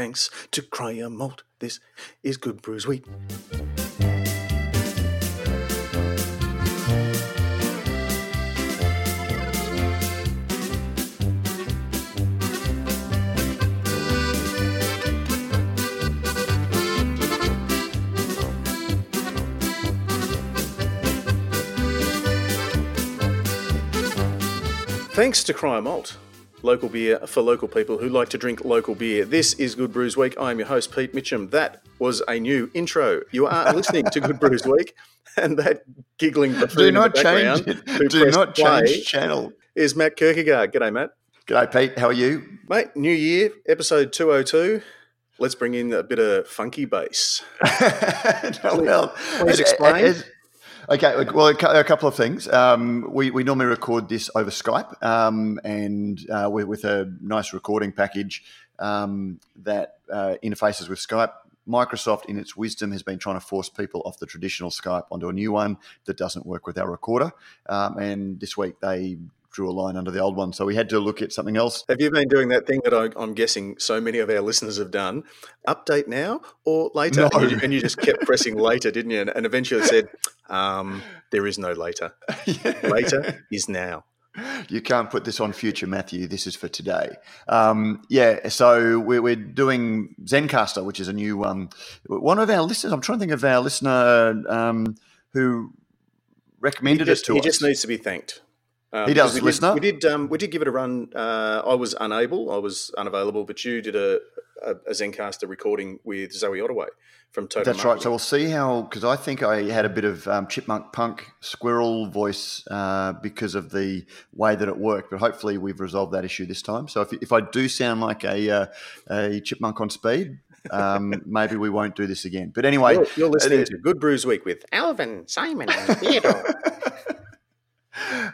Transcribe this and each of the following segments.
Thanks to Cryer Malt. This is Good Brews Wheat. Thanks to Cryer Malt, local beer for local people who like to drink local beer. This is Good Brews Week. I am your host, Pete Mitchell. That was a new intro. You are listening to Good Brews Week, and that giggling Do not change it. Do not change channel. is Matt Kirkegaard. G'day, Matt. G'day, Pete. How are you? Mate, new year, episode 202. Let's bring in a bit of funky bass. No, well, please as- explain. as- okay, well, a couple of things. Um, we, we normally record this over Skype um, and uh, with, with a nice recording package um, that uh, interfaces with Skype. Microsoft, in its wisdom, has been trying to force people off the traditional Skype onto a new one that doesn't work with our recorder. Um, and this week they drew a line under the old one. So we had to look at something else. Have you been doing that thing that I, I'm guessing so many of our listeners have done? Update now or later? No. And, you, and you just kept pressing later, didn't you? And, and eventually said, um, there is no later. Later is now. You can't put this on future, Matthew. This is for today. Um, yeah, so we're, we're doing Zencastr, which is a new um, one of our listeners. I'm trying to think of our listener um, who recommended he just, it to he us. just needs to be thanked. Um, He does, we listener. Did, we did. Um, we did give it a run. Uh, I was unable. I was unavailable. But you did a, a, a Zencastr recording with Zoe Ottaway from Total. That's right. So we'll see how, because I think I had a bit of um, chipmunk punk squirrel voice uh, because of the way that it worked. But hopefully we've resolved that issue this time. So if, if I do sound like a, uh, a chipmunk on speed, um, maybe we won't do this again. But anyway, You're, you're listening uh, to Good Brews Week with Alvin, Simon, and Theodore.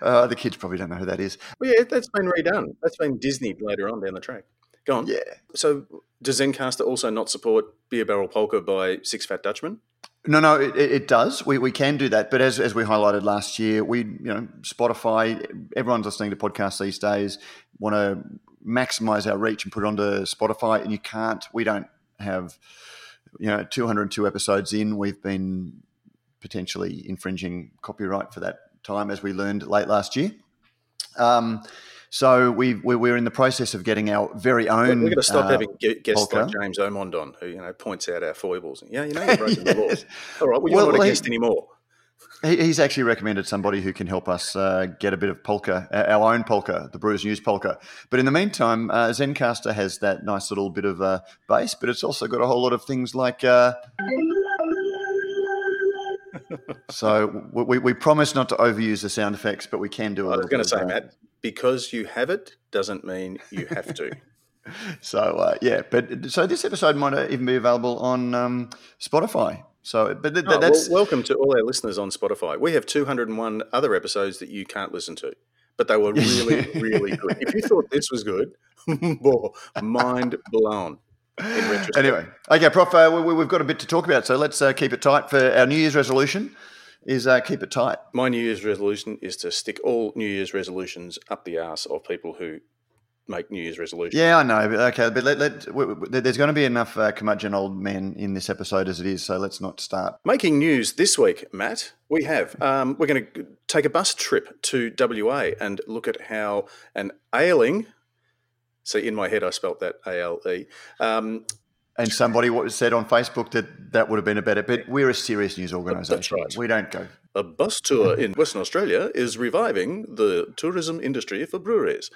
Uh, the kids probably don't know who that is. Well, yeah, that's been redone. That's been Disney later on down the track. Go on. Yeah. So does Zencastr also not support Beer Barrel Polka by Six Fat Dutchman? No, no, it, it it does. We, we can do that, but as, as we highlighted last year, we you know Spotify. Everyone's listening to podcasts these days. Want to maximize our reach and put it onto Spotify, and you can't. We don't have you know 202 episodes in. We've been potentially infringing copyright for that time, as we learned late last year. Um, so we we- we're in the process of getting our very own. We're going to stop uh, having guests polka. like James Omond on, who you know points out our foibles. Yeah, you know you've broken the laws. All right, well you're Well, not a he- guest anymore. He's actually recommended somebody who can help us uh, get a bit of polka, uh, our own polka, the Brewers News polka. But in the meantime, uh, Zencastr has that nice little bit of uh, bass, but it's also got a whole lot of things like. So we, we promise not to overuse the sound effects, but we can do. it. I was going to say. Matt, because you have it doesn't mean you have to. So uh, yeah, but so this episode might even be available on um, Spotify. So, but th- Oh, well, that's welcome to all our listeners on Spotify. We have 201 other episodes that you can't listen to, but they were really, really good. If you thought this was good, mind blown. Anyway, okay, Prof, uh, we, we've got a bit to talk about, so let's uh, keep it tight for our New Year's resolution. Is uh, keep it tight. My New Year's resolution is to stick all New Year's resolutions up the arse of people who make New Year's resolutions. Yeah, I know. But okay, but let, let, w- w- there's going to be enough uh, curmudgeon old men in this episode as it is, so let's not start. Making news this week, Matt, we have. Um, we're going to take a bus trip to WA and look at how an ailing, see, in my head I spelt that A L E, um, And somebody what said on Facebook that that would have been a better, but we're a serious news organisation. right. We don't go. A bus tour in Western Australia is reviving the tourism industry for breweries.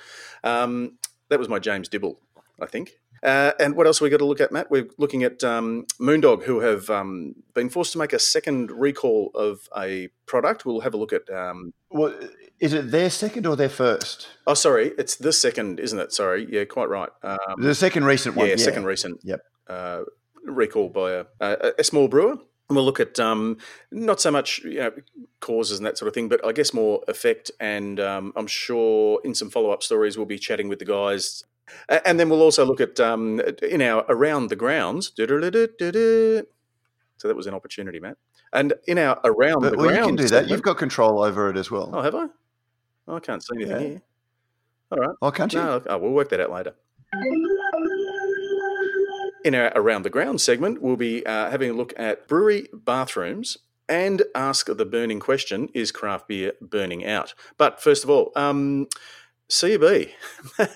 Um, that was my James Dibble, I think. Uh, and what else we got to look at, Matt? We're looking at um, Moondog, who have um, been forced to make a second recall of a product. We'll have a look at. Um, Well, is it their second or their first? oh, sorry, it's the second, isn't it? Sorry, yeah, quite right. Um, The second recent one. yeah, second recent Yep. uh, recall by a, a, a small brewer. And we'll look at um, not so much you know, causes and that sort of thing, but I guess more effect. And um, I'm sure in some follow up stories, we'll be chatting with the guys. And then we'll also look at um, in our around the grounds. So that was an opportunity, Matt. And in our around But the well, you can do that. You've got control over it as well. Oh, have I? Oh, I can't see anything Yeah. here. All right. Oh, can't you? No, oh, we'll work that out later. In our Around the Ground segment, we'll be uh, having a look at brewery bathrooms and ask the burning question Is craft beer burning out? But first of all, um, CB.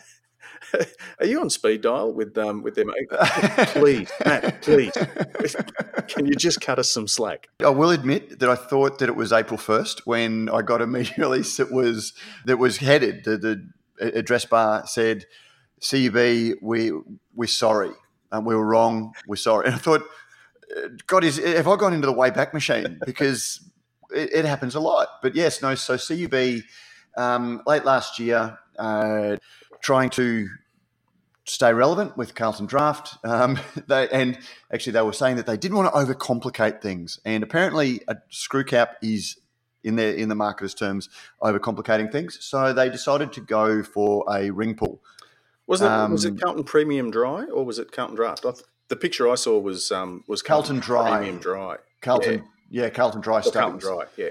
Are you on speed dial with um, with them? please, Matt, please. Can you just cut us some slack? I will admit that I thought that it was April first when I got a media release that was that was headed. The, the address bar said, "CUB, we we're sorry, um, we were wrong. We're sorry." And I thought, God, is have I gone into the Wayback Machine because it, it happens a lot? But yes, no. So CUB um, late last year. Uh, trying to stay relevant with Carlton Draft. Um, they, and actually, they were saying that they didn't want to overcomplicate things. And apparently, a screw cap is in their in the marketers' terms overcomplicating things. So they decided to go for a ring pull. Was it um, was it Carlton Premium Dry or was it Carlton Draft? the picture I saw was um, was Carlton, Carlton Dry Premium Dry. Carlton, yeah, yeah Carlton Dry. Carlton Dry, yeah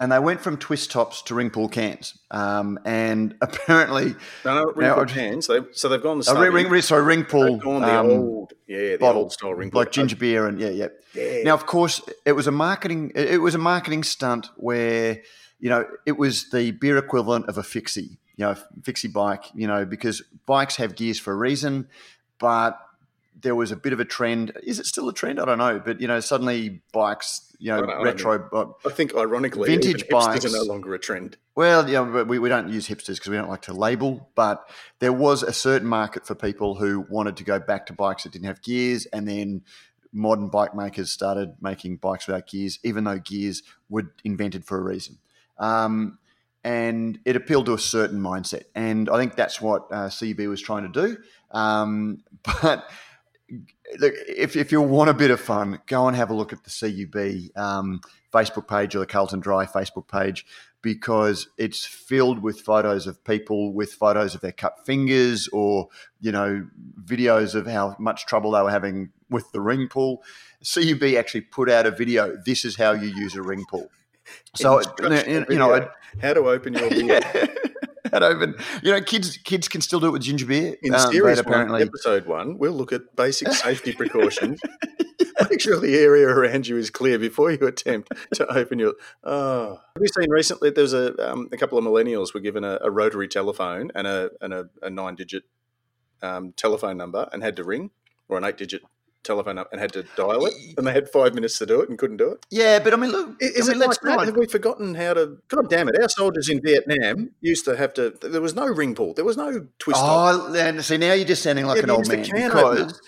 and they went from twist tops to ring pull cans. Um, and apparently, no, no ring pull cans. They, so they've gone the same. uh, ring, ring, sorry, ring pull. gone the um, old, yeah, the bottle, old style ring pull, like ginger beer, and yeah, yeah, yeah. Now, of course, it was a marketing. It was a marketing stunt where you know it was the beer equivalent of a fixie. You know, fixie bike. You know, because bikes have gears for a reason, but there was a bit of a trend. Is it still a trend? I don't know. But you know, suddenly bikes, you know, know retro. I, mean, I, think ironically, vintage bikes are no longer a trend. Well, yeah, but we, we don't use hipsters because we don't like to label. But there was a certain market for people who wanted to go back to bikes that didn't have gears, and then modern bike makers started making bikes without gears, even though gears were invented for a reason. Um, and it appealed to a certain mindset, and I think that's what uh, CB was trying to do. Um, but look, if, if you want a bit of fun, go and have a look at the CUB um, Facebook page or the Carlton Dry Facebook page because it's filled with photos of people with photos of their cut fingers or, you know, videos of how much trouble they were having with the ring pull. CUB actually put out a video. This is how you use a ring pull. So, you know, how to open your beer. Yeah that open. You know, kids kids can still do it with ginger beer. In um, series apparently, one, episode one, we'll look at basic safety precautions. Make sure the area around you is clear before you attempt to open your. Oh. Have you seen recently? There was a um, a couple of millennials were given a, a rotary telephone and a and a, a nine digit um, telephone number and had to ring or an eight digit telephone up and had to dial it, and they had five minutes to do it and couldn't do it. Yeah, but I mean, look, is, I mean, it like that? Have we forgotten how to? God damn it! Our soldiers in Vietnam used to have to. There was no ring pull. There was no twist. Oh, and see, now you're just sounding like an old man because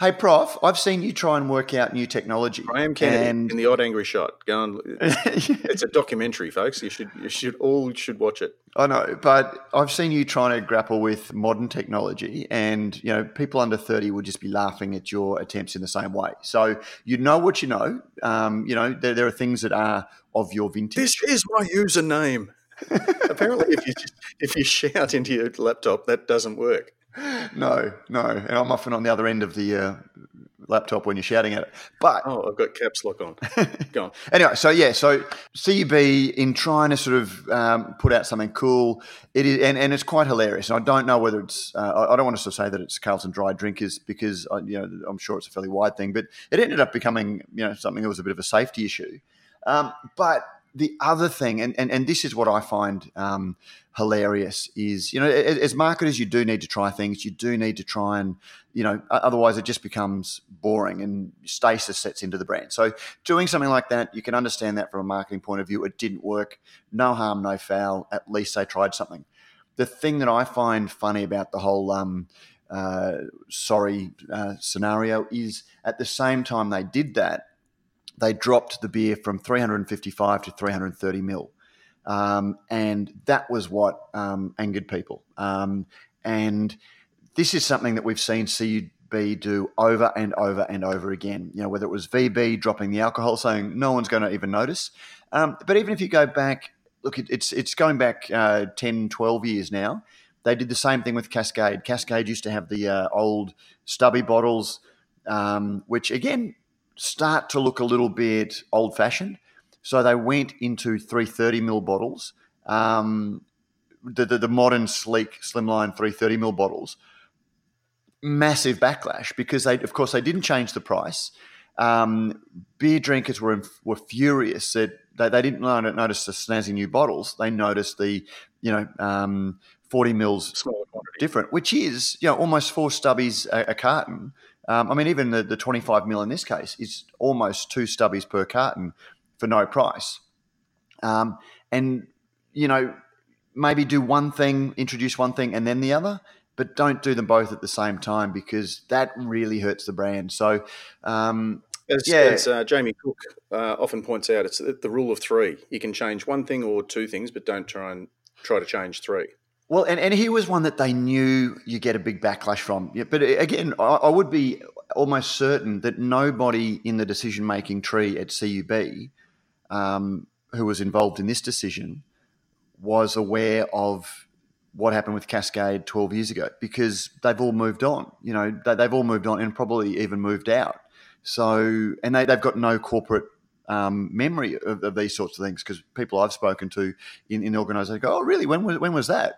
Hey, Prof, I've seen you try and work out new technology. Graham Kennedy and... in the Odd Angry Shot. Go on. it's a documentary, folks. You should you should all should watch it. I know, but I've seen you trying to grapple with modern technology, and you know, people under thirty would just be laughing at your attempts in the same way. So you know what you know. Um, you know, there, there are things that are of your vintage. This is my username. Apparently, if you if you shout into your laptop, that doesn't work no, no. And I'm often on the other end of the uh, laptop when you're shouting at it. But oh, I've got caps lock on. Go on. anyway, so yeah, so CUB in trying to sort of um, put out something cool, it is, and, and it's quite hilarious. And I don't know whether it's. Uh, I don't want to say that it's Carlton Dry drinkers because I, you know I'm sure it's a fairly wide thing, but it ended up becoming you know something that was a bit of a safety issue. Um, but the other thing, and, and, and this is what I find um, hilarious, is you know, as, as, marketers, you do need to try things. You do need to try and you know, otherwise it just becomes boring and stasis sets into the brand. So doing something like that, you can understand that from a marketing point of view. It didn't work. No harm, no foul. At least they tried something. The thing that I find funny about the whole um, uh, sorry uh, scenario is at the same time they did that they dropped the beer from 355 to 330 mil. Um, and that was what um, angered people. Um, and this is something that we've seen CUB do over and over and over again. You know, whether it was VB dropping the alcohol, saying no one's going to even notice. Um, but even if you go back, look, it's it's going back uh, 10, 12 years now. They did the same thing with Cascade. Cascade used to have the uh, old stubby bottles, um, which again start to look a little bit old fashioned. So they went into 330 ml bottles, um, the, the, the, modern sleek slimline 330 ml bottles. massive backlash because they, of course, they didn't change the price. Um, beer drinkers were were furious that they, they didn't notice the snazzy new bottles. They noticed the you know um, forty mils Smaller different, which is you know almost four stubbies a, a carton. Um, I mean, even the, the 25 mil in this case is almost two stubbies per carton for no price. Um, and, you know, maybe do one thing, introduce one thing and then the other, but don't do them both at the same time because that really hurts the brand. So, um, As, Yeah. as uh, Jamie Cook uh, often points out, it's the the rule of three. You can change one thing or two things, but don't try and try to change three. Well, and, and he was one that they knew you get a big backlash from. But again, I, I would be almost certain that nobody in the decision making tree at CUB um, who was involved in this decision was aware of what happened with Cascade 12 years ago because they've all moved on. You know, they, they've all moved on and probably even moved out. So, and they, they've got no corporate um, memory of, of these sorts of things because people I've spoken to in, in the organisation go, "Oh, really? When was when was that?"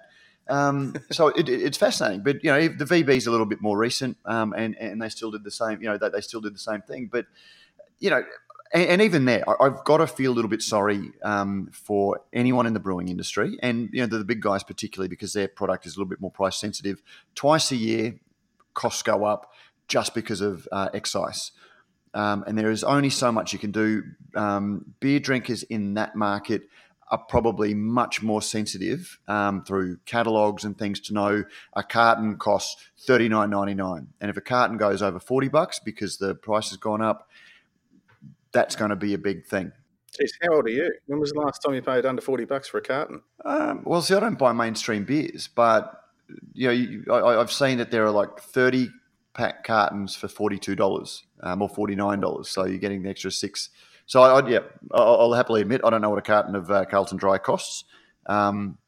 Um, so it, it- it's fascinating. But you know, the VB is a little bit more recent, um, and and they still did the same. You know, they, they still did the same thing. But you know, and, and even there, I, I've got to feel a little bit sorry um, for anyone in the brewing industry, and you know, the, the big guys particularly because their product is a little bit more price sensitive. Twice a year, costs go up just because of uh, excise. Um, and there is only so much you can do. Um, beer drinkers in that market are probably much more sensitive um, through catalogs and things to know a carton costs thirty nine ninety nine, and if a carton goes over forty bucks because the price has gone up, that's going to be a big thing. Jeez, how old are you? When was the last time you paid under forty bucks for a carton? Um, well, see, I don't buy mainstream beers, but you know, you, I, I've seen that there are like thirty pack cartons for forty two dollars um, or forty nine dollars. So you're getting the extra six. So I, I yeah, I'll, I'll happily admit I don't know what a carton of uh, Carlton Dry costs. Um,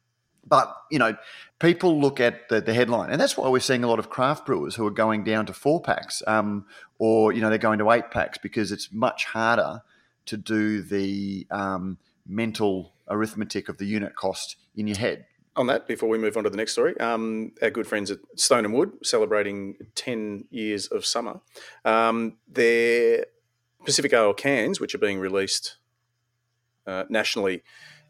but you know, people look at the, the headline, and that's why we're seeing a lot of craft brewers who are going down to four packs, um, or you know, they're going to eight packs because it's much harder to do the um, mental arithmetic of the unit cost in your head. On that, before we move on to the next story, um, our good friends at Stone and Wood celebrating 10 years of summer. Um, their Pacific Ale cans, which are being released uh, nationally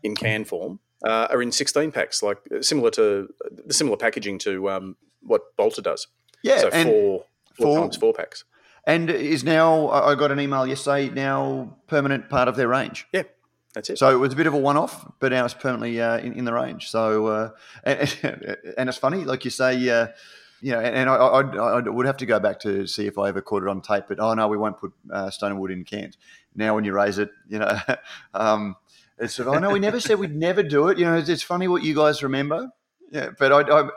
in can form, uh, are in 16 packs, like similar to the similar packaging to um, what Balter does. Yeah, so and four, four four- four packs. and is now I got an email yesterday now permanent part of their range. Yeah, that's it. So it was a bit of a one-off, but now it's permanently uh, in, in the range. So uh, and, and it's funny, like you say, uh, you know, and, and I, I, I would have to go back to see if I ever caught it on tape. But oh no, we won't put uh, Stone Wood in cans. Now when you raise it, you know, um, it's sort of, oh no, we never said we'd never do it. You know, it's, it's funny what you guys remember. Yeah, but I, I,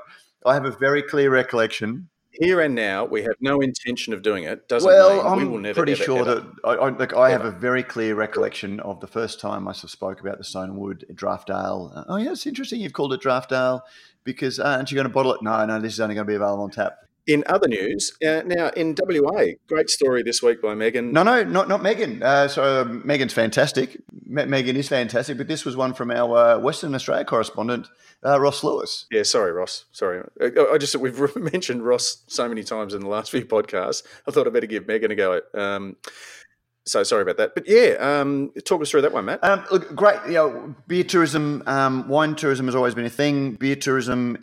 I have a very clear recollection Here and now, we have no intention of doing it. Doesn't well, mean I'm we will never, pretty ever, sure ever- that I, I, like, I have a very clear recollection of the first time I spoke about the Stone and Wood Draft Ale. Uh, oh yeah, it's interesting you've called it Draft Ale because uh, aren't you going to bottle it? No, no, this is only going to be available on tap. In other news, uh, now in WA, great story this week by Megan. No, no, not not Megan. Uh, so um, Megan's fantastic. Me- Megan is fantastic, but this was one from our uh, Western Australia correspondent, uh, Ross Lewis. Yeah, sorry, Ross. Sorry, I, I just we've mentioned Ross so many times in the last few podcasts. I thought I better give Megan a go. Um, so sorry about that, but yeah, um, talk us through that one, Matt. Um, look, great. You know, beer tourism, um, wine tourism has always been a thing. Beer tourism,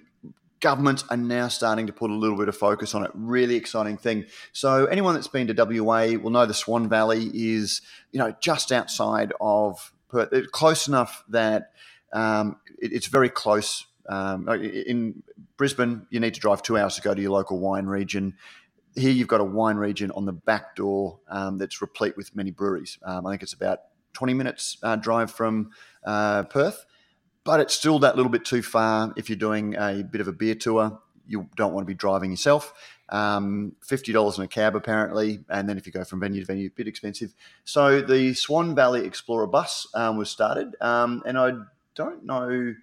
governments are now starting to put a little bit of focus on it. Really exciting thing. So anyone that's been to WA will know the Swan Valley is, you know, just outside of Perth, close enough that um, it, it's very close. Um, in Brisbane, you need to drive two hours to go to your local wine region. Here, you've got a wine region on the back door um, that's replete with many breweries. Um, I think it's about 20 minutes uh, drive from uh, Perth, but it's still that little bit too far if you're doing a bit of a beer tour. You don't want to be driving yourself. Um, $50 in a cab, apparently, and then if you go from venue to venue, a bit expensive. So the Swan Valley Explorer bus um, was started, um, and I don't know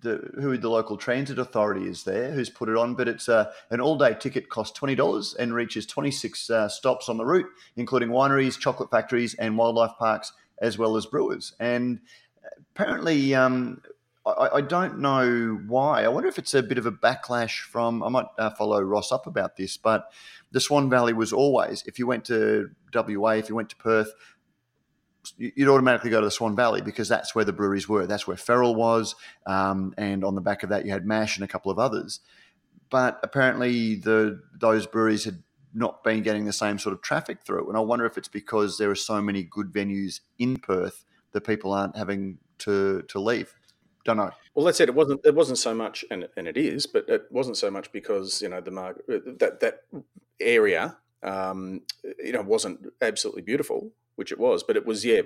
the, who the local transit authority is there who's put it on, but it's uh, an all day ticket costs twenty dollars and reaches twenty six uh, stops on the route, including wineries, chocolate factories, and wildlife parks, as well as brewers. And apparently, um, I, I, don't know why. I wonder if it's a bit of a backlash from. I might uh, follow Ross up about this, but the Swan Valley was always, if you went to WA, if you went to Perth, you'd automatically go to the Swan Valley because that's where the breweries were. That's where Feral was, um, and on the back of that, you had Mash and a couple of others. But apparently, the those breweries had not been getting the same sort of traffic through, and I wonder if it's because there are so many good venues in Perth that people aren't having to to leave. Don't know. Well, that's it. It wasn't. It wasn't so much, and and it is, but it wasn't so much because you know the market that that area, um, you know, wasn't absolutely beautiful, which it was, but it was yeah.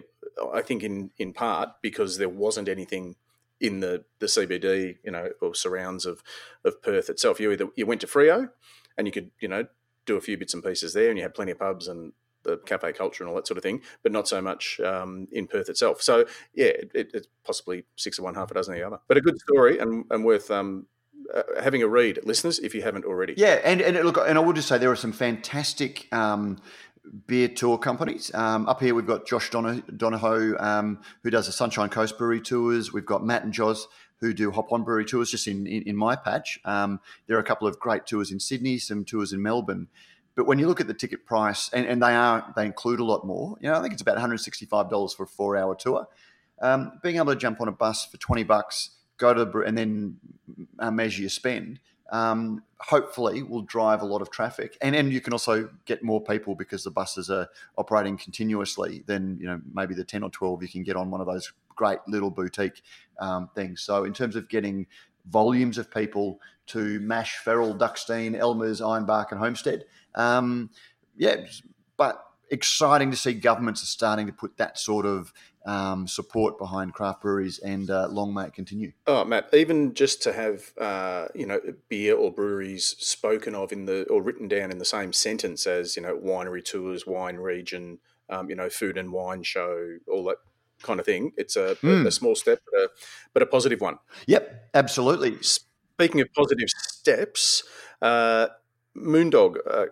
I think in in part because there wasn't anything in the the CBD, you know, or surrounds of of Perth itself. You either you went to Freo, and you could you know do a few bits and pieces there, and you had plenty of pubs and the cafe culture and all that sort of thing, but not so much um, in Perth itself. So yeah, it, it, it's possibly six of one, half a dozen of the other. But a good story and, and worth um, uh, having a read, listeners, if you haven't already. Yeah, and and look, and I will just say there are some fantastic. Um, beer tour companies. Um, up here, we've got Josh Donahoe, um, who does the Sunshine Coast Brewery tours. We've got Matt and Joz, who do Hop On Brewery tours just in, in, in my patch. Um, there are a couple of great tours in Sydney, some tours in Melbourne. But when you look at the ticket price, and, and they are they include a lot more. You know, I think it's about one hundred sixty five dollars for a four hour tour. Um, being able to jump on a bus for twenty bucks, go to the and then uh, measure your spend. Um, hopefully will drive a lot of traffic and and you can also get more people because the buses are operating continuously than you know maybe the 10 or 12 you can get on one of those great little boutique um, things so in terms of getting volumes of people to mash feral Duckstein Elmar's ironbark and homestead um, yeah, but exciting to see governments are starting to put that sort of um, support behind craft breweries, and uh, long may it continue. Oh, Matt, even just to have uh, you know beer or breweries spoken of in the or written down in the same sentence as you know winery tours, wine region, um, you know food and wine show, all that kind of thing. It's a, mm. a, a small step, but a, but a positive one. Yep, absolutely. Speaking of positive steps, uh, Moondog, uh,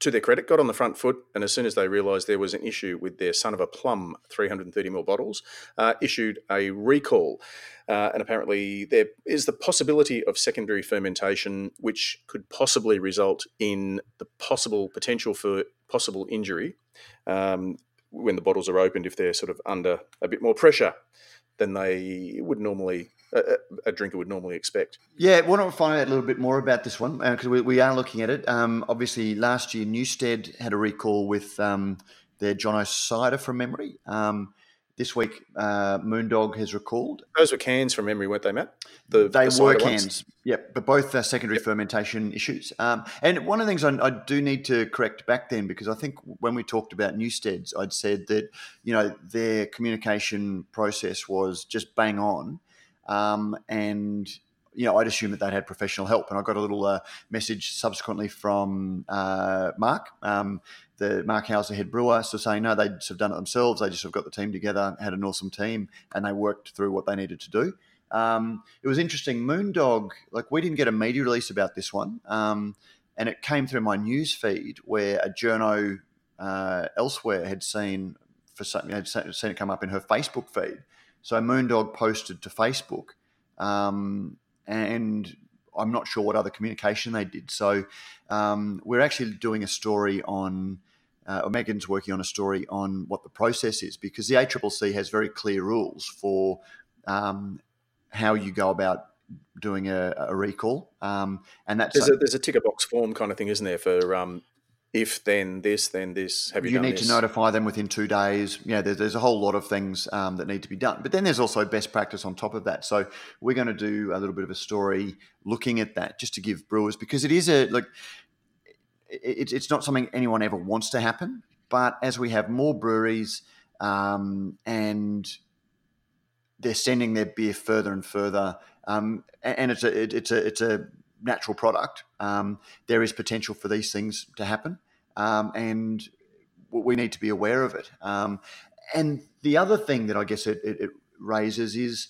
to their credit, got on the front foot, and as soon as they realised there was an issue with their son of a plum 330ml bottles, uh, issued a recall. Uh, and apparently, there is the possibility of secondary fermentation, which could possibly result in the possible potential for possible injury um, when the bottles are opened if they're sort of under a bit more pressure than they would normally a, a, drinker would normally expect. Yeah, why don't we find out a little bit more about this one because uh, we, we, are looking at it. Um, obviously, last year Newstead had a recall with um, their Jono cider from memory. Um, this week, uh, Moondog has recalled. Those were cans from memory, weren't they, Matt? The, they the were cans, ones? yep, but both are secondary yep. fermentation issues. Um, and one of the things I, I, do need to correct back then, because I think when we talked about Newsteads, I'd said that, you know, their communication process was just bang on um, and you know, I'd assume that they'd had professional help. And I got a little uh, message subsequently from uh, Mark, um, the Mark Hauser head brewer, so saying no, they'd sort of done it themselves. They just have got the team together, had an awesome team, and they worked through what they needed to do. Um, it was interesting. Moondog, like we didn't get a media release about this one, um, and it came through my news feed where a journo uh, elsewhere had seen for something had seen it come up in her Facebook feed so Moondog posted to Facebook, um, and I'm not sure what other communication they did. So um, we're actually doing a story on, uh, or Megan's working on a story on what the process is because the ACCC has very clear rules for um, how you go about doing a, a recall, um, and that's there's a, there's a ticker box form kind of thing, isn't there, for um, if then this then this. Have you, you need this? to notify them within two days. Yeah there's, there's a whole lot of things um, that need to be done. But then there's also best practice on top of that. So we're going to do a little bit of a story looking at that just to give brewers because it is a like it, it's not something anyone ever wants to happen. But as we have more breweries um, and they're sending their beer further and further um, and it's a it, it's a it's a natural product, um, there is potential for these things to happen, um, and we need to be aware of it. Um, and the other thing that I guess it, it, it raises is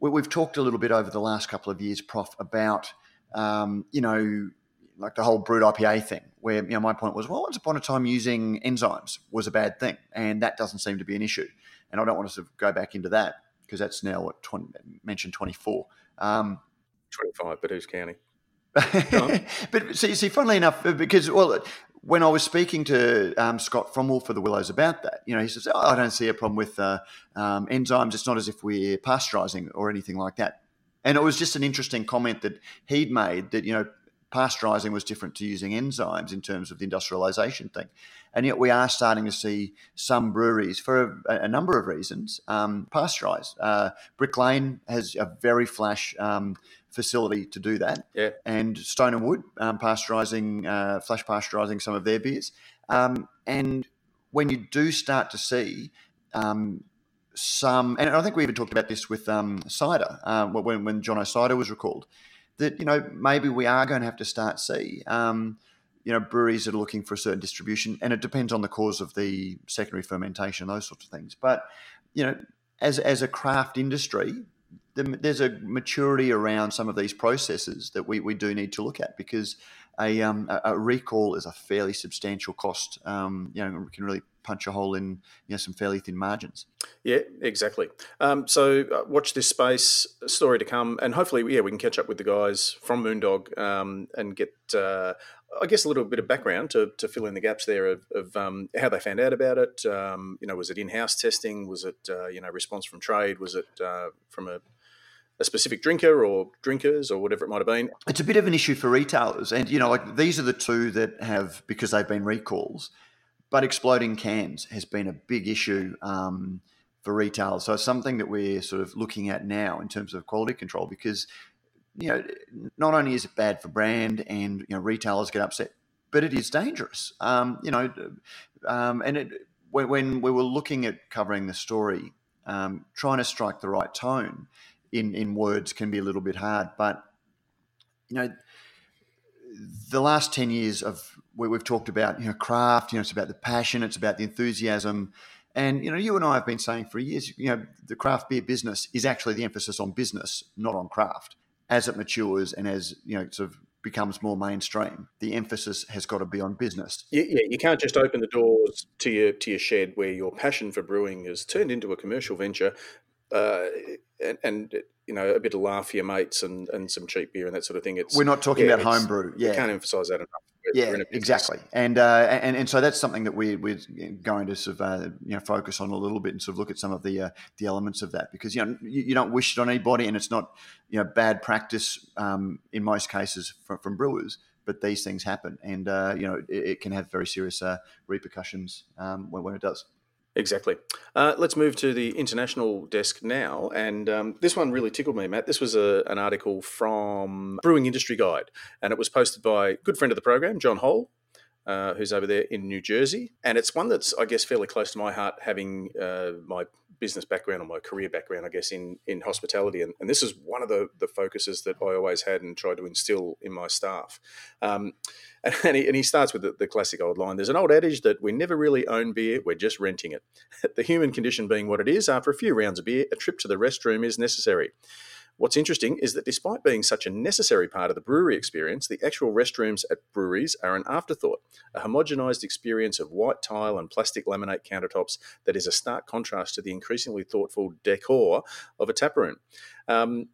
we, have talked a little bit over the last couple of years, Prof, about um, you know like the whole brut IPA thing, where you know my point was, well, once upon a time using enzymes was a bad thing, and that doesn't seem to be an issue. And I don't want to sort of go back into that because that's now what 20, mentioned 24. Um, 25, but who's counting? but see, see, funnily enough, because well, when I was speaking to um, Scott from Wolf of the Willows about that, you know, he says, oh, "I don't see a problem with uh, um, enzymes. It's not as if we're pasteurizing or anything like that." And it was just an interesting comment that he'd made that you know pasteurizing was different to using enzymes in terms of the industrialisation thing. And yet we are starting to see some breweries, for a, a number of reasons, um, pasteurize. Uh, Brick Lane has a very flash um, facility to do that. Yeah. And Stone and Wood um, pasteurizing, uh, flash pasteurizing some of their beers. Um, and when you do start to see um, some, and I think we even talked about this with um, cider uh, when when John O'Cider was recalled that you know maybe we are going to have to start see um, you know breweries that are looking for a certain distribution, and it depends on the cause of the secondary fermentation, those sorts of things. But you know, as as a craft industry, there's a maturity around some of these processes that we, we do need to look at because a, um, a recall is a fairly substantial cost. Um, you know, can really punch a hole in you know some fairly thin margins. Yeah, exactly. Um, so uh, watch this space story to come, and hopefully, yeah, we can catch up with the guys from Moondog um, and get. Uh, I guess a little bit of background to, to fill in the gaps there of, of um, how they found out about it. Um, you know, was it in-house testing? Was it uh, you know response from trade? Was it uh, from a a specific drinker or drinkers or whatever it might have been. It's a bit of an issue for retailers, and you know, like these are the two that have because they've been recalls. But exploding cans has been a big issue um, for retailers, so it's something that we're sort of looking at now in terms of quality control because you know not only is it bad for brand and you know retailers get upset, but it is dangerous. Um, you know, um, and it, when, when, we were looking at covering the story, um, trying to strike the right tone in in words can be a little bit hard. But you know, the last ten years of where we've talked about you know craft, you know, it's about the passion, it's about the enthusiasm. And you know, you and I have been saying for years, you know, the craft beer business is actually the emphasis on business, not on craft. As it matures and as you know, sort of becomes more mainstream, the emphasis has got to be on business. Yeah, yeah, you can't just open the doors to your to your shed where your passion for brewing is turned into a commercial venture uh, and, and, you know a bit of laugh for your mates and, and some cheap beer and that sort of thing. It's we're not talking yeah, about homebrew. Yeah, you can't emphasise that enough. Yeah, exactly. And, uh, and and so that's something that we we're going to sort of uh, you know focus on a little bit and sort of look at some of the uh, the elements of that because you know you, you, don't wish it on anybody and it's not you know bad practice um, in most cases from, from brewers but these things happen, and uh, you know it, it, can have very serious uh, repercussions um, when, when, it does. Exactly. Uh, let's move to the international desk now. And um, this one really tickled me, Matt. This was a, an article from Brewing Industry Guide, and it was posted by good friend of the program, John Holl, uh, who's over there in New Jersey. And it's one that's, I guess, fairly close to my heart, having uh, my business background or my career background, I guess, in in hospitality. And, and this is one of the, the focuses that I always had and tried to instill in my staff. Um, and, he, and he starts with the, the, classic old line There's an old adage that we never really own beer, we're just renting it. the human condition being what it is, after a few rounds of beer, a trip to the restroom is necessary. What's interesting is that despite being such a necessary part of the brewery experience, the actual restrooms at breweries are an afterthought, a homogenized experience of white tile and plastic laminate countertops that is a stark contrast to the increasingly thoughtful decor of a taproom. Um,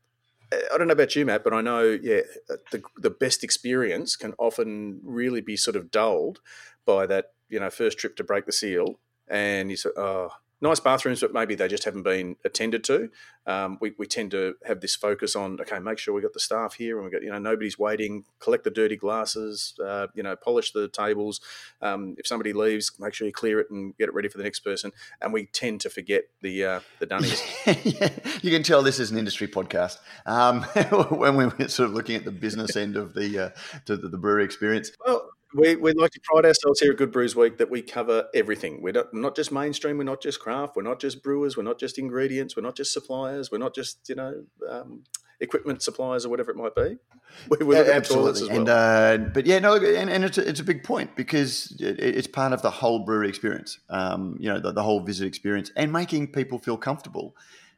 I don't know about you, Matt, but I know, yeah, the, the best experience can often really be sort of dulled by that, you know, first trip to break the seal. And you say, oh, nice bathrooms, but maybe they just haven't been attended to. Um, we, we tend to have this focus on okay, make sure we got the staff here, and we got you know nobody's waiting. Collect the dirty glasses, uh, you know, polish the tables. Um, if somebody leaves, make sure you clear it and get it ready for the next person. And we tend to forget the uh, the dunnies. yeah, you can tell this is an industry podcast um, when we're sort of looking at the business end of the uh, the, the brewery experience. Well, we, we like to pride ourselves here at Good Brews Week that we cover everything. We're not, not just mainstream, we're not just craft, we're not just brewers, we're not just ingredients, we're not just suppliers, we're not just, you know, um, equipment suppliers or whatever it might be. We, we yeah, absolutely. Well. And, uh, but yeah, no, and, and it's, a, it's a big point because it, it's part of the whole brewery experience, um, you know, the, the, whole visit experience and making people feel comfortable.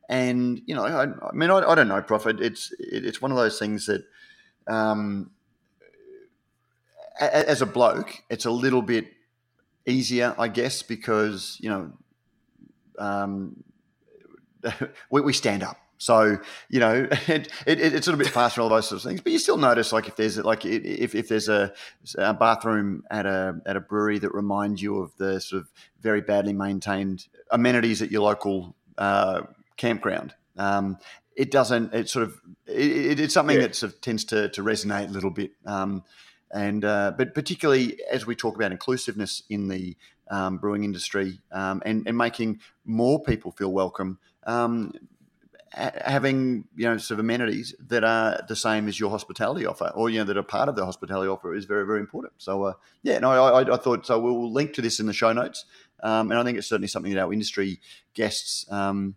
And, you know, I, I mean, I, I, don't know, Prof. It's, it, it's one of those things that, um, as a bloke, it's a little bit easier, I guess, because you know, um, we, we stand up. So you know, it, it, it's a little bit faster, all those sorts of things. But you still notice, like if there's like if, if there's a, a bathroom at a at a brewery that reminds you of the sort of very badly maintained amenities at your local uh, campground. Um, it doesn't. It sort of it, it's something yeah. that sort of tends to to resonate a little bit. Um, and uh, but particularly as we talk about inclusiveness in the um, brewing industry um, and, and making more people feel welcome. Um, having you know sort of amenities that are the same as your hospitality offer, or you know that are part of the hospitality offer, is very very important. So uh, yeah, no, I, I, thought so. We'll link to this in the show notes, um, and I think it's certainly something that our industry guests um,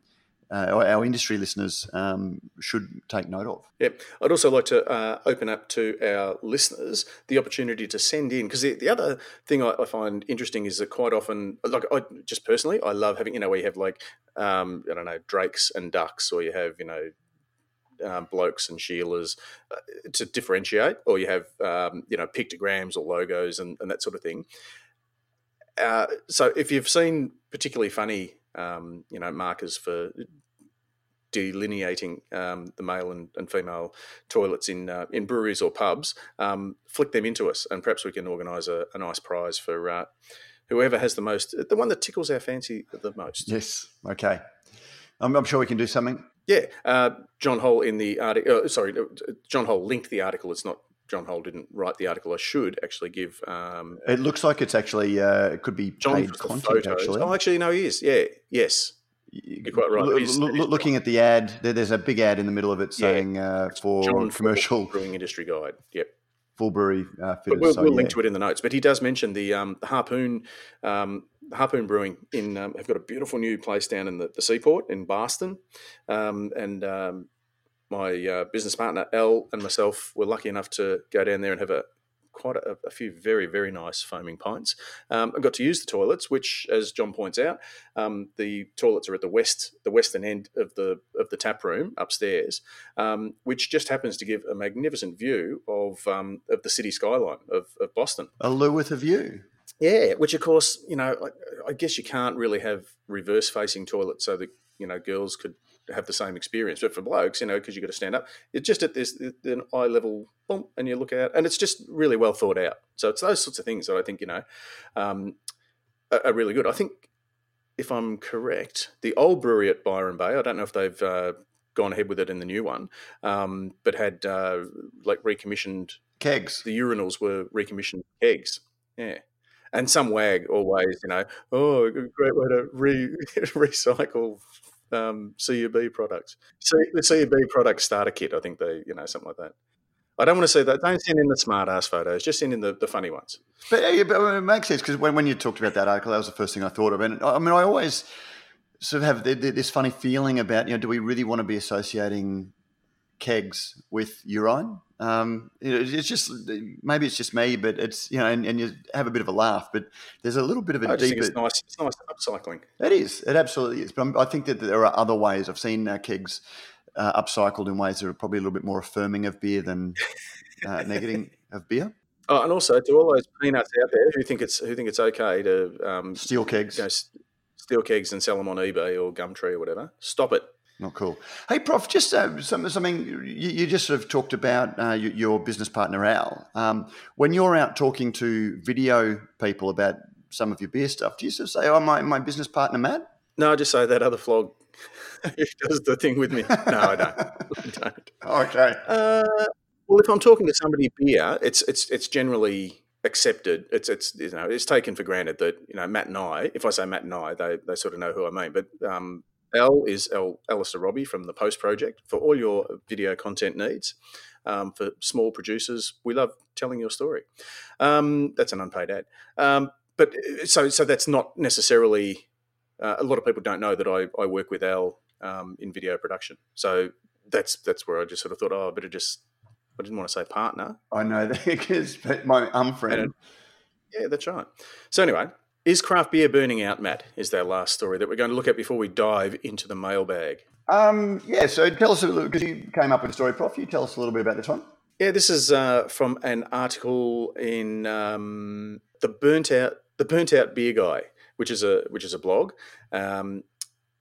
uh, our industry listeners um, should take note of. Yep. I'd also like to uh, open up to our listeners the opportunity to send in because the, the other thing I, I, find interesting is that quite often, like I just personally, I love having you know where you have like um, I don't know drakes and ducks, or you have you know um, blokes and Sheilas uh, to differentiate, or you have um, you know pictograms or logos and, and that sort of thing. Uh, so if you've seen particularly funny um, you know markers for delineating um, the male and, and, female toilets in uh, in breweries or pubs, um, flick them into us, and perhaps we can organise a, a, nice prize for uh, whoever has the most, the one that tickles our fancy the most. Yes. Okay. I'm, I'm sure we can do something. Yeah. Uh, John Holl in the article. Uh, sorry, uh, John Holl linked the article. It's not John Holl didn't write the article. I should actually give. Um, it looks like it's actually uh, it could be John paid content. Photos. Actually, oh, actually, no, he is. Yeah, yes, you're quite right. L- l- looking at the ad, there's a big ad in the middle of it saying yeah. uh, for John commercial brewing industry guide. Yep. Full brewery uh, fitters. We'll, so, we'll yeah. link to it in the notes. But he does mention the, um, the harpoon um, harpoon brewing in um, have got a beautiful new place down in the, the seaport in Boston, um, and um, my uh, business partner Elle and myself were lucky enough to go down there and have a quite a, a, few very very nice foaming pints. Um, I got to use the toilets, which, as John points out, um, the toilets are at the west the western end of the of the tap room upstairs, um, which just happens to give a magnificent view of um, of the city skyline of, of Boston. A loo with a view. Yeah, which of course you know I, I guess you can't really have reverse facing toilets so that you know girls could have the same experience. But for blokes, you know, because you've got to stand up, it's just at this an eye level, boom, and you look out, and it's just really well thought out. So it's those sorts of things that I think you know um, are, are, really good. I think if I'm correct, the old brewery at Byron Bay, I don't know if they've uh, gone ahead with it in the new one, um, but had uh, like recommissioned kegs. The urinals were recommissioned kegs. Yeah. And some wag always, you know, oh, great way to re- recycle um, CUB products. C, the CUB product starter kit, I think they, you know, something like that. I don't want to see that. Don't send in the smart ass photos. Just send in the, the funny ones. But, yeah, but it makes sense because when, when you talked about that article, that was the first thing I thought of. And I mean, I always sort of have this funny feeling about, you know, do we really want to be associating kegs with urine? Um, it's just maybe it's just me, but it's you know, and, and, you have a bit of a laugh, but there's a little bit of a I deeper. it's nice. It's nice upcycling. It is. It absolutely is. But I'm, i think that there are other ways. I've seen uh, kegs uh, upcycled in ways that are probably a little bit more affirming of beer than uh, negating of beer. Oh, and also to all those peanuts out there who think it's who think it's okay to um, steal kegs, you know, steal kegs and sell them on eBay or Gumtree or whatever. Stop it. Not cool. Hey, Prof, just uh, something you, you, just sort of talked about uh, your business partner, Al. Um, when you're out talking to video people about some of your beer stuff, do you sort of say, oh, my, my business partner, Matt? No, I just say that other flog does the thing with me. No, I don't. I don't. Okay. Uh, well, if I'm talking to somebody beer, it's it's it's generally accepted. It's it's you know it's taken for granted that you know Matt and I. If I say Matt and I, they they sort of know who I mean. But um, L is L, Alistair Robbie from the Post Project for all your video content needs. Um, for small producers, we love telling your story. Um, that's an unpaid ad. Um, but uh, so, so that's not necessarily. Uh, a lot of people don't know that I, I work with Al um, in video production. So that's that's where I just sort of thought, oh, I better just. I didn't want to say partner. I know that because my um friend. yeah, that's right. So anyway, is craft beer burning out, Matt? Is our last story that we're going to look at before we dive into the mailbag. Um, yeah, so tell us a little, because you came up with a story, Prof. You tell us a little bit about this one. Yeah, this is uh, from an article in um, the burnt out the burnt out beer guy, which is a which is a blog. Um,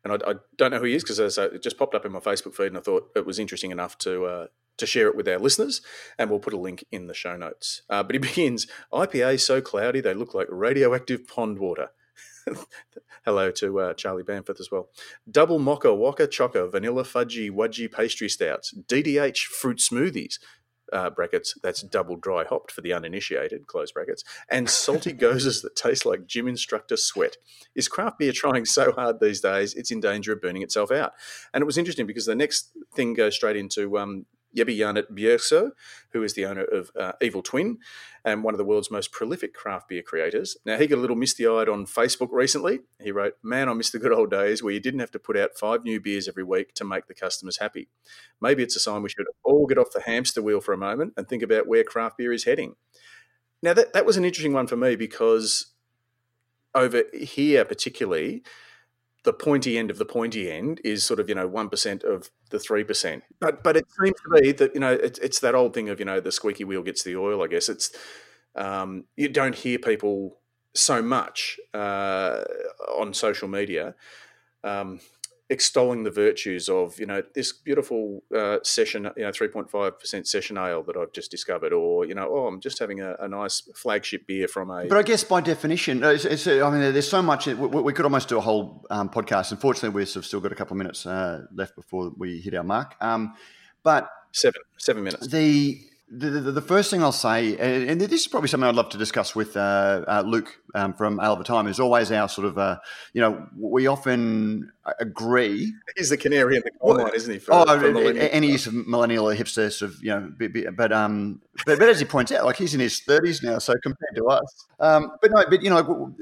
and I, I don't know who he is because it just popped up in my Facebook feed, and I thought it was interesting enough to uh, to share it with our listeners, and we'll put a link in the show notes. Uh, but he begins IPA so cloudy they look like radioactive pond water. Hello to uh, Charlie Bamforth as well. Double mocha waka chocker vanilla fudgy wudgy pastry stouts, DDH fruit smoothies, uh, brackets, that's double dry hopped for the uninitiated, close brackets, and salty gozers that taste like gym instructor sweat. Is craft beer trying so hard these days it's in danger of burning itself out? And it was interesting because the next thing goes straight into um, Jarnit-Bjergsø, who is the owner of uh, Evil Twin and one of the world's most prolific craft beer creators. Now, he got a little misty eyed on Facebook recently. He wrote, Man, I miss the good old days where you didn't have to put out five new beers every week to make the customers happy. Maybe it's a sign we should all get off the hamster wheel for a moment and think about where craft beer is heading. Now, that, that was an interesting one for me because over here, particularly, the pointy end of the pointy end is sort of you know one percent of the three percent. But but it seems to be that you know it's it's that old thing of you know the squeaky wheel gets the oil. I guess it's um, you don't hear people so much uh, on social media. Um, extolling the virtues of you know this beautiful uh, session you know 3.5% session ale that I've just discovered or you know oh I'm just having a, a nice flagship beer from a but I guess by definition it's, it's, I mean there's so much we, we could almost do a whole um, podcast. Unfortunately we've still got a couple of minutes uh, left before we hit our mark. Um, but seven seven minutes. the the, the, the, first thing I'll say, and this is probably something I'd love to discuss with uh, uh, Luke um, from Ale of a Time, is always our sort of, uh, you know, we often agree. He's the canary in the coal mine, isn't he? For, oh, for any use of millennial or hipster sort of, you know, but um, but, but as he points out, like he's in his thirties now, so compared to us, um, but no, but you know,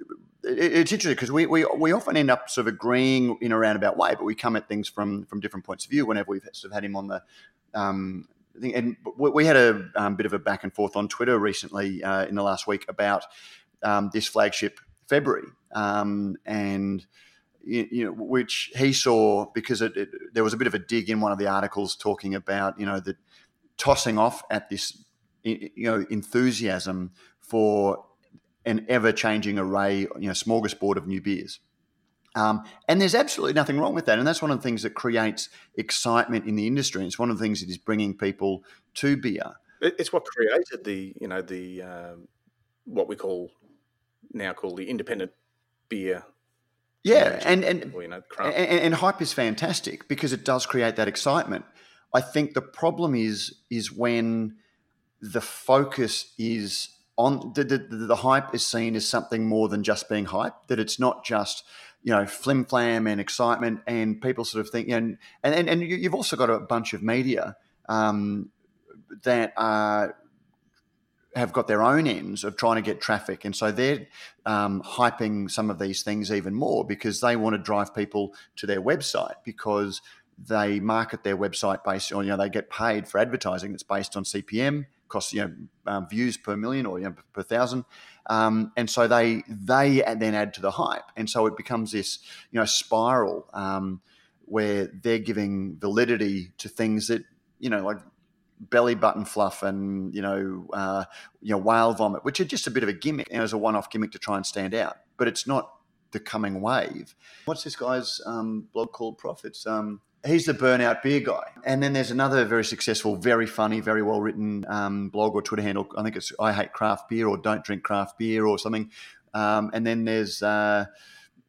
it's interesting because we, we we often end up sort of agreeing in a roundabout way, but we come at things from from different points of view. Whenever we've sort of had him on the um, and we had a um, bit of a back and forth on Twitter recently uh, in the last week about um, this flagship February, um, and you know, which he saw because it, it, there was a bit of a dig in one of the articles talking about you know the tossing off at this you know enthusiasm for an ever changing array, you know, smorgasbord of new beers. Um, and there's absolutely nothing wrong with that. And that's one of the things that creates excitement in the industry. It's one of the things that is bringing people to beer. It's what created the, you know, the um, what we call now called the independent beer. Yeah, and and, or, you know, and and hype is fantastic because it does create that excitement. I think the problem is is when the focus is on the, the, the hype is seen as something more than just being hype. That it's not just you know, flim flam and excitement, and people sort of think, and and and you've also got a bunch of media um, that are have got their own ends of trying to get traffic, and so they're um, hyping some of these things even more because they want to drive people to their website because they market their website based on you know they get paid for advertising that's based on CPM cost you know um, views per million or you know, per thousand, um, and so they they then add to the hype, and so it becomes this you know spiral um, where they're giving validity to things that you know like belly button fluff and you know uh, you know whale vomit, which are just a bit of a gimmick you know, as a one-off gimmick to try and stand out, but it's not the coming wave. What's this guy's um, blog called? Profits. Um, he's the burnout beer guy. And then there's another very successful, very funny, very well written um, blog or Twitter handle. I think it's I hate craft beer or don't drink craft beer or something. Um, and then there's uh,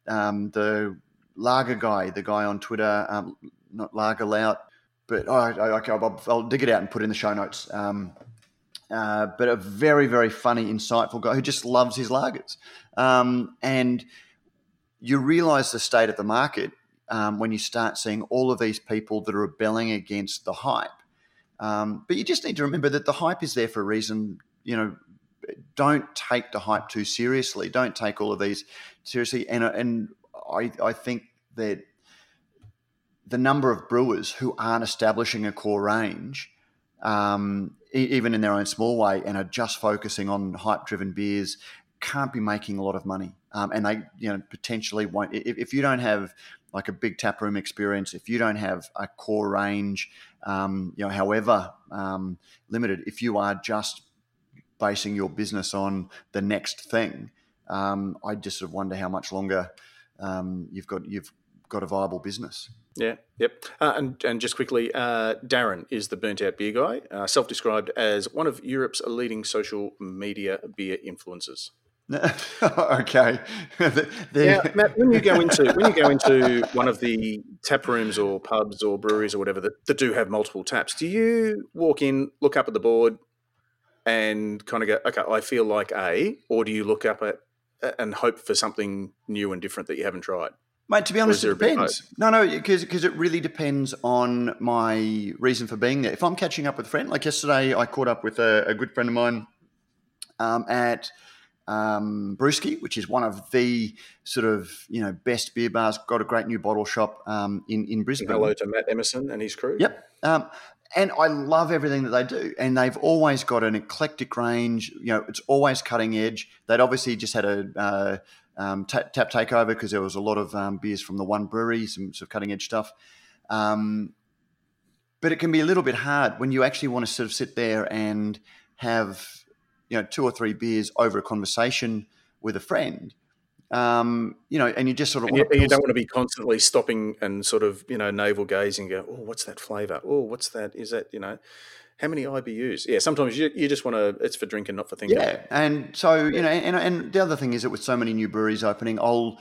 um, the lager guy, the guy on Twitter, um, not lager lout, but oh, okay, I'll, I'll, dig it out and put it in the show notes. Um, uh, but a very, very funny, insightful guy who just loves his lagers. Um, and you realize the state of the market um, when you start seeing all of these people that are rebelling against the hype. Um, but you just need to remember that the hype is there for a reason. You know, don't take the hype too seriously. Don't take all of these seriously. And and I I think that the number of brewers who aren't establishing a core range, um, even in their own small way, and are just focusing on hype-driven beers, can't be making a lot of money. Um, and they, you know, potentially won't. If, if you don't have like a big tap room experience, if you don't have a core range, um, you know, however um, limited, if you are just basing your business on the next thing, um, I just sort of wonder how much longer um, you've got you've got a viable business. Yeah, yep. Uh, and, and just quickly, uh, Darren is the burnt out beer guy, uh, self described as one of Europe's leading social media beer influencers. okay. Yeah, Matt. When you go into when you go into one of the tap rooms or pubs or breweries or whatever that, that do have multiple taps, do you walk in, look up at the board, and kind of go, okay, I feel like A, or do you look up at and hope for something new and different that you haven't tried? Mate, to be honest, it depends. No, no, because it really depends on my reason for being there. If I'm catching up with a friend, like yesterday, I caught up with a, a good friend of mine um, at um, Brewski, which is one of the sort of you know best beer bars. Got a great new bottle shop um, in in Brisbane. Hello to Matt Emerson and his crew. Yep. Um, and I love everything that they do. And they've always got an eclectic range. You know, it's always cutting edge. They'd obviously just had a uh, um, tap, tap takeover because there was a lot of um, beers from the one brewery, some sort of cutting edge stuff. Um, but it can be a little bit hard when you actually want to sort of sit there and have you know two or three beers over a conversation with a friend. Um, you know, and you just sort of you, you, don't want to be constantly stopping and sort of you know navel gazing. go, oh, what's that flavour? Oh, what's that? Is that you know? How many IBUs? Yeah, sometimes you, you just want to. It's for drinking, not for thinking. Yeah, and so you know, and, and the other thing is that with so many new breweries opening, I'll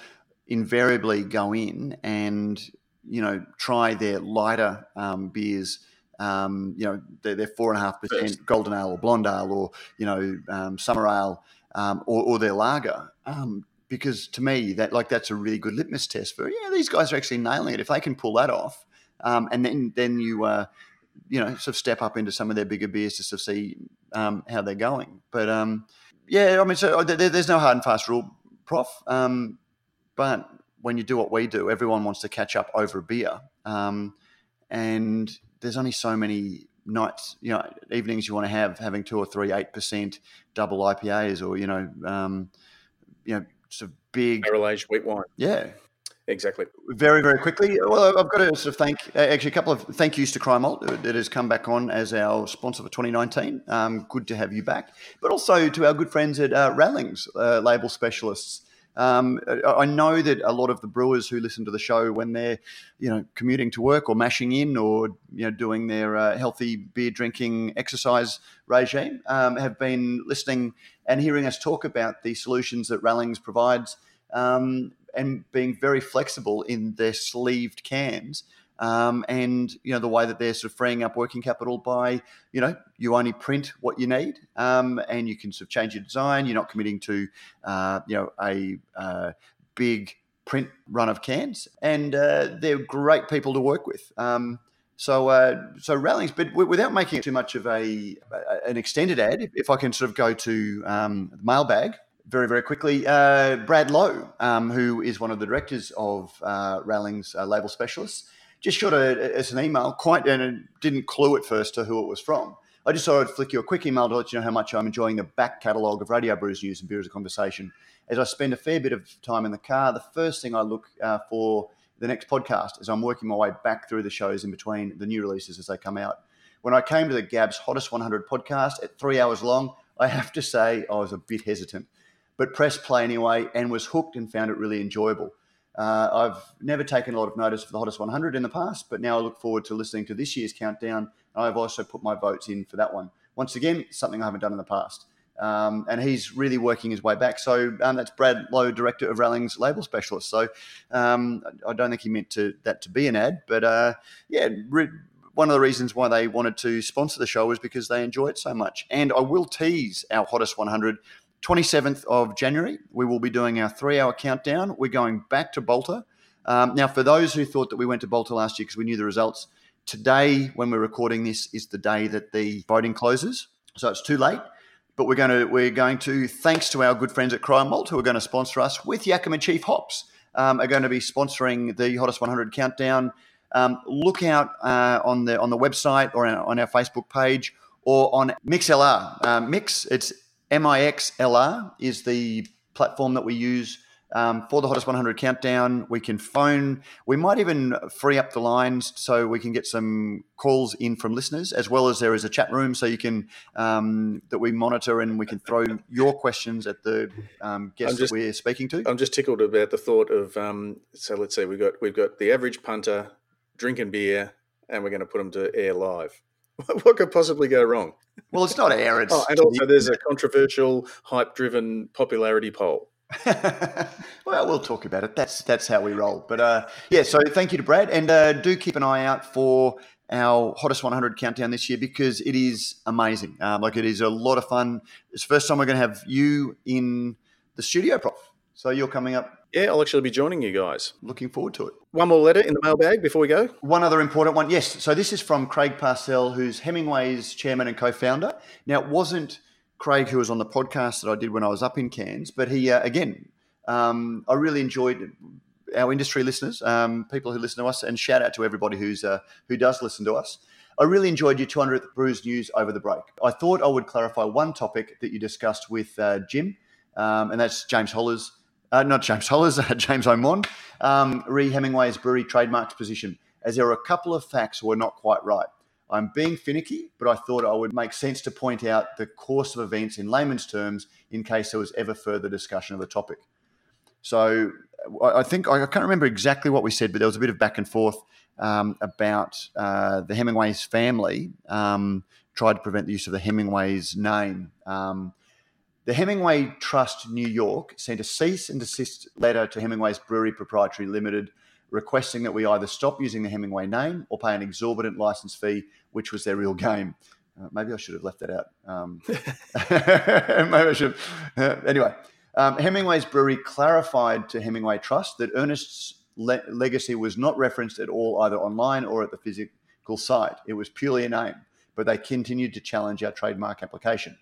invariably go in and you know try their lighter um, beers. Um, you know, they're, they're four and a half percent golden ale or blonde ale or you know um, summer ale um, or, or, their lager. Um, because to me, that like that's a really good litmus test for yeah, these guys are actually nailing it. If they can pull that off, um, and then then you uh, you know, sort of step up into some of their bigger beers to sort of see um, how they're going. But um, yeah, I mean, so uh, there, there's no hard and fast rule, Prof. Um, but when you do what we do, everyone wants to catch up over a beer, um, and there's only so many nights, you know, evenings you want to have having two or three eight percent double IPAs, or you know, um, you know, sort of big barrel aged wheat wine. Yeah, Exactly. Very, very quickly. Well, I've got to sort of thank, actually, a couple of thank yous to Cryer Malt that has come back on as our sponsor for 2019. Um, good to have you back. But also to our good friends at uh, Rallings, uh, label specialists. Um, I know that a lot of the brewers who listen to the show when they're, you know, commuting to work or mashing in or you know doing their uh, healthy beer drinking exercise regime um, have been listening and hearing us talk about the solutions that Rallings provides um, and being very flexible in their sleeved cans. Um, and you know the way that they're sort of freeing up working capital by you know you only print what you need um, and you can sort of change your design. You're not committing to uh, you know a uh, big print run of cans. And uh, they're great people to work with. Um, so uh, so Rallings but without making it too much of a an extended ad if, if I can sort of go to um, the mailbag very, very quickly, uh, Brad Lowe, um, who is one of the directors of uh, Rallings uh, Label Specialists, just shot a, us an email, quite and didn't clue at first to who it was from. I just thought I'd flick you a quick email to let you know how much I'm enjoying the back catalogue of Radio Brews news and Beer as a Conversation. As I spend a fair bit of time in the car, the first thing I look uh, for the next podcast as I'm working my way back through the shows in between the new releases as they come out. When I came to the Gabs Hottest 100 podcast at three hours long, I have to say I was a bit hesitant but pressed play anyway and was hooked and found it really enjoyable. Uh, I've never taken a lot of notice of the Hottest 100 in the past, but now I look forward to listening to this year's countdown. And I've also put my votes in for that one. Once again, something I haven't done in the past. Um, and he's really working his way back. So um, that's Brad Lowe, director of Rallings Label Specialist. So um, I don't think he meant to, that to be an ad, but uh, yeah, re- one of the reasons why they wanted to sponsor the show was because they enjoy it so much. And I will tease our Hottest 100 27th of January, we will be doing our three hour countdown. We're going back to Balter. Um, now, for those who thought that we went to Balter last year because we knew the results, today, when we're recording this, is the day that the voting closes. So it's too late. But we're going to, we're going to thanks to our good friends at Cryer Malt, who are going to sponsor us with Yakima Chief Hops, um, are going to be sponsoring the Hottest 100 countdown. Um, look out uh, on the on the website or on our Facebook page or on MixLR. Uh, Mix, it's MIXLR is the platform that we use um, for the hottest 100 countdown. We can phone. We might even free up the lines so we can get some calls in from listeners, as well as there is a chat room so you can um, that we monitor and we can throw your questions at the um, guests just, that we're speaking to. I'm just tickled about the thought of um, so let's say we've got we've got the average punter drinking beer, and we're going to put them to air live. what could possibly go wrong? Well, it's not air. It's oh, and also there's a controversial, hype-driven popularity poll. well, we'll talk about it. That's that's how we roll. But uh, yeah, so thank you to Brad, and uh, do keep an eye out for our hottest 100 countdown this year because it is amazing. Um, like it is a lot of fun. It's the first time we're going to have you in the studio, Prof. So you're coming up. Yeah, I'll actually be joining you guys. Looking forward to it. One more letter in the mailbag before we go. One other important one. Yes. So this is from Craig Parcell, who's Hemingway's chairman and co-founder. Now, it wasn't Craig who was on the podcast that I did when I was up in Cairns, but he uh, again, um, I really enjoyed our industry listeners, um, people who listen to us, and shout out to everybody who's uh, who does listen to us. I really enjoyed your 200th Brews news over the break. I thought I would clarify one topic that you discussed with uh, Jim, um, and that's James Holler's uh, not James Hollers, uh, James Omond, um, re Hemingway's brewery trademarks position, as there are a couple of facts were not quite right. I'm being finicky, but I thought I would make sense to point out the course of events in layman's terms in case there was ever further discussion of the topic. So I think I can't remember exactly what we said, but there was a bit of back and forth um, about uh, the Hemingway's family um, tried to prevent the use of the Hemingway's name. Um, the Hemingway Trust New York sent a cease and desist letter to Hemingway's Brewery Proprietary Limited requesting that we either stop using the Hemingway name or pay an exorbitant license fee, which was their real game. Uh, maybe I should have left that out. Um, maybe I should. Uh, anyway, um, Hemingway's Brewery clarified to Hemingway Trust that Ernest's le- legacy was not referenced at all either online or at the physical site. It was purely a name, but they continued to challenge our trademark application.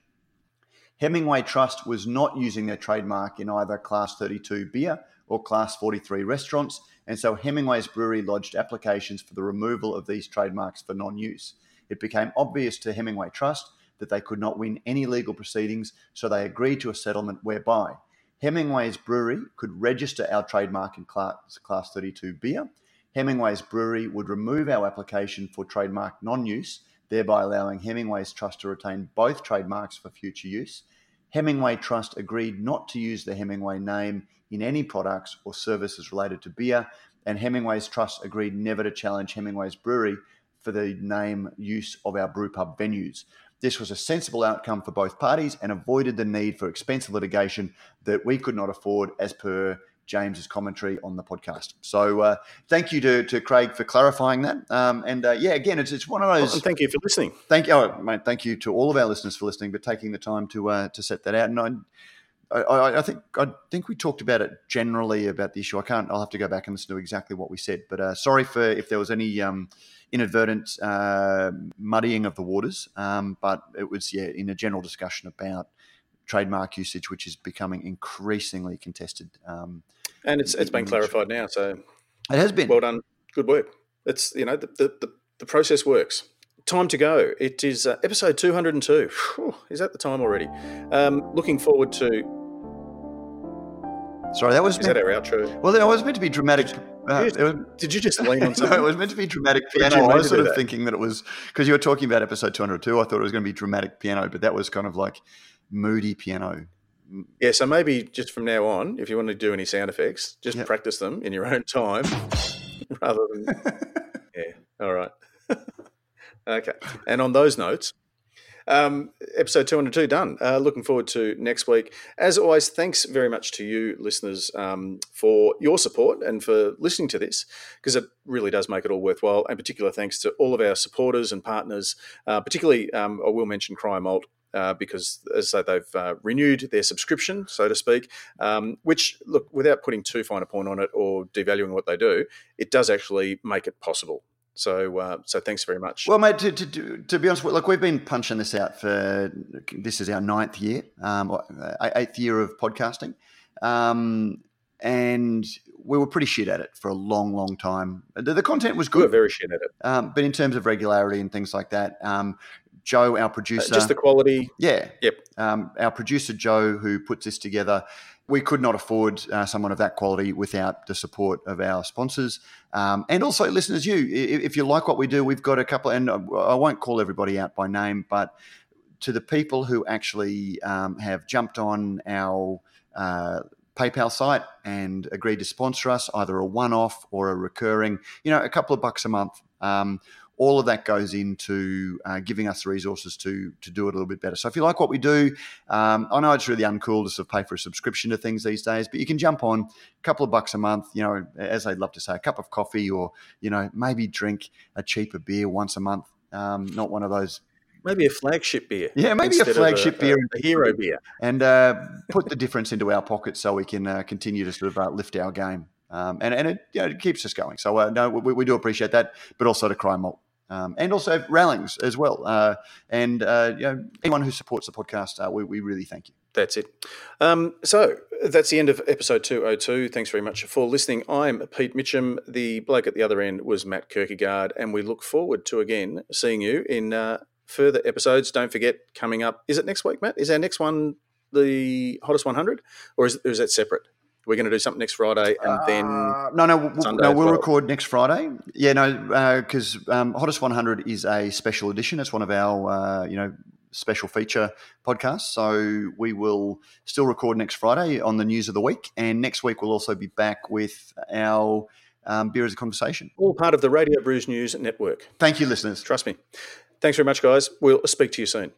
Hemingway Trust was not using their trademark in either Class 32 beer or Class 43 restaurants, and so Hemingway's Brewery lodged applications for the removal of these trademarks for non use. It became obvious to Hemingway Trust that they could not win any legal proceedings, so they agreed to a settlement whereby Hemingway's Brewery could register our trademark in Class, class 32 beer. Hemingway's Brewery would remove our application for trademark non use, thereby allowing Hemingway's Trust to retain both trademarks for future use. Hemingway Trust agreed not to use the Hemingway name in any products or services related to beer, and Hemingway's Trust agreed never to challenge Hemingway's Brewery for the name use of our brewpub venues. This was a sensible outcome for both parties and avoided the need for expensive litigation that we could not afford as per James's commentary on the podcast. So uh, thank you to, to Craig for clarifying that. Um, and uh, yeah, again, it's, it's one of those. Well, thank you for listening. Thank you, oh, mate, thank you to all of our listeners for listening, but taking the time to uh, to set that out. And I, I, I, think I think we talked about it generally about the issue. I can't. I'll have to go back and listen to exactly what we said. But uh, sorry for if there was any um, inadvertent uh, muddying of the waters. Um, but it was yeah in a general discussion about trademark usage, which is becoming increasingly contested. Um, and it's it's been clarified now. So it has been. Well done. Good work. It's you know the the, the, the process works. Time to go. It is uh, episode 202. Is that the time already? Um, looking forward to. Sorry, that was. Is meant, that our outro? Well, it was meant to be dramatic. Uh, was, did you just lean on something? no, it was meant to be dramatic piano. I was sort of that? thinking that it was because you were talking about episode 202. I thought it was going to be dramatic piano, but that was kind of like moody piano. Yeah, so maybe just from now on, if you want to do any sound effects, just yep. practice them in your own time rather than. yeah, all right. okay. And on those notes, um, episode 202 done. Uh, looking forward to next week. As always, thanks very much to you, listeners, um, for your support and for listening to this, because it really does make it all worthwhile. And particular thanks to all of our supporters and partners, uh, particularly, um, I will mention Cryer Malt uh, because, as I say, they've uh, renewed their subscription, so to speak. Um, which, look, without putting too fine a point on it or devaluing what they do, it does actually make it possible. So, uh, so thanks very much. Well, mate, to, to, to, be honest, look, we've been punching this out for this is our ninth year, um, uh, eighth year of podcasting, um, and we were pretty shit at it for a long, long time. The, the content was good, we very shit at it, um, but in terms of regularity and things like that, um, Joe, our producer. Uh, just the quality. Yeah. Yep. Um, our producer, Joe, who puts this together, we could not afford uh, someone of that quality without the support of our sponsors um, and also listeners. You, if you like what we do, we've got a couple, and I won't call everybody out by name, but to the people who actually um, have jumped on our uh, PayPal site and agreed to sponsor us, either a one-off or a recurring, you know, a couple of bucks a month. Um, all of that goes into uh, giving us the resources to to do it a little bit better. So if you like what we do, um, I know it's really uncool to sort of pay for a subscription to things these days, but you can jump on a couple of bucks a month. You know, as they'd love to say, a cup of coffee, or you know, maybe drink a cheaper beer once a month. Um, not one of those maybe a flagship beer. Yeah, maybe a flagship a, beer, a, a, hero beer, and uh, put the difference into our pockets so we can uh, continue to sort of uh, lift our game. Um, and and it, you know, it keeps us going. So uh, no, we, we, do appreciate that, but also to Cryer Malt um, and also Rallings as well. Uh, and uh, you know, anyone who supports the podcast, uh, we, we, really thank you. That's it. Um, so that's the end of episode 202. Thanks very much for listening. I'm Pete Mitchell. The bloke at the other end was Matt Kirkegaard, and we look forward to again seeing you in uh, further episodes. Don't forget, coming up, is it next week, Matt? Is our next one the hottest 100, or is, is that separate? We're going to do something next Friday, and then uh, no, no, we'll, no, we'll well. record next Friday. Yeah, no, because uh, um, Hottest 100 is a special edition. It's one of our, uh, you know, special feature podcasts. So we will still record next Friday on the news of the week, and next week we'll also be back with our um, beer as a conversation. All part of the Radio Brews News Network. Thank you, listeners. Trust me. Thanks very much, guys. We'll speak to you soon.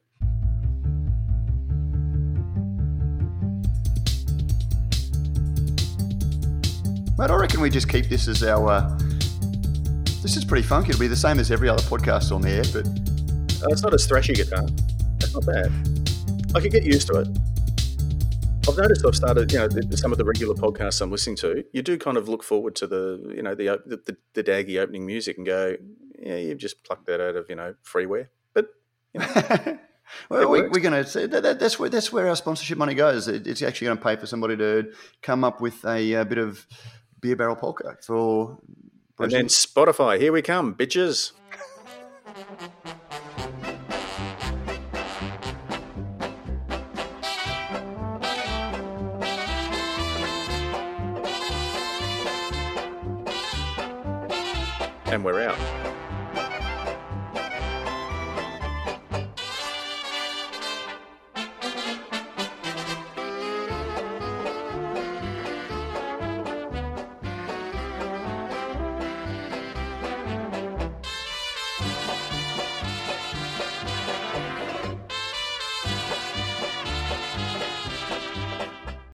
Mate, I reckon we just keep this as our. Uh, this is pretty funky. It'll be the same as every other podcast on the air, but. Uh, it's not as thrashy guitar. That's not bad. I could get used to it. I've noticed I've started, you know, some of the regular podcasts I'm listening to. You do kind of look forward to the, you know, the the, the, the daggy opening music and go, yeah, you've just plucked that out of, you know, freeware. But you know, well, we, are going to that, that, that's where that's where our sponsorship money goes. It, it's actually going to pay for somebody to come up with a, a bit of beer barrel polka for. And then Spotify, here we come, bitches. and we're out.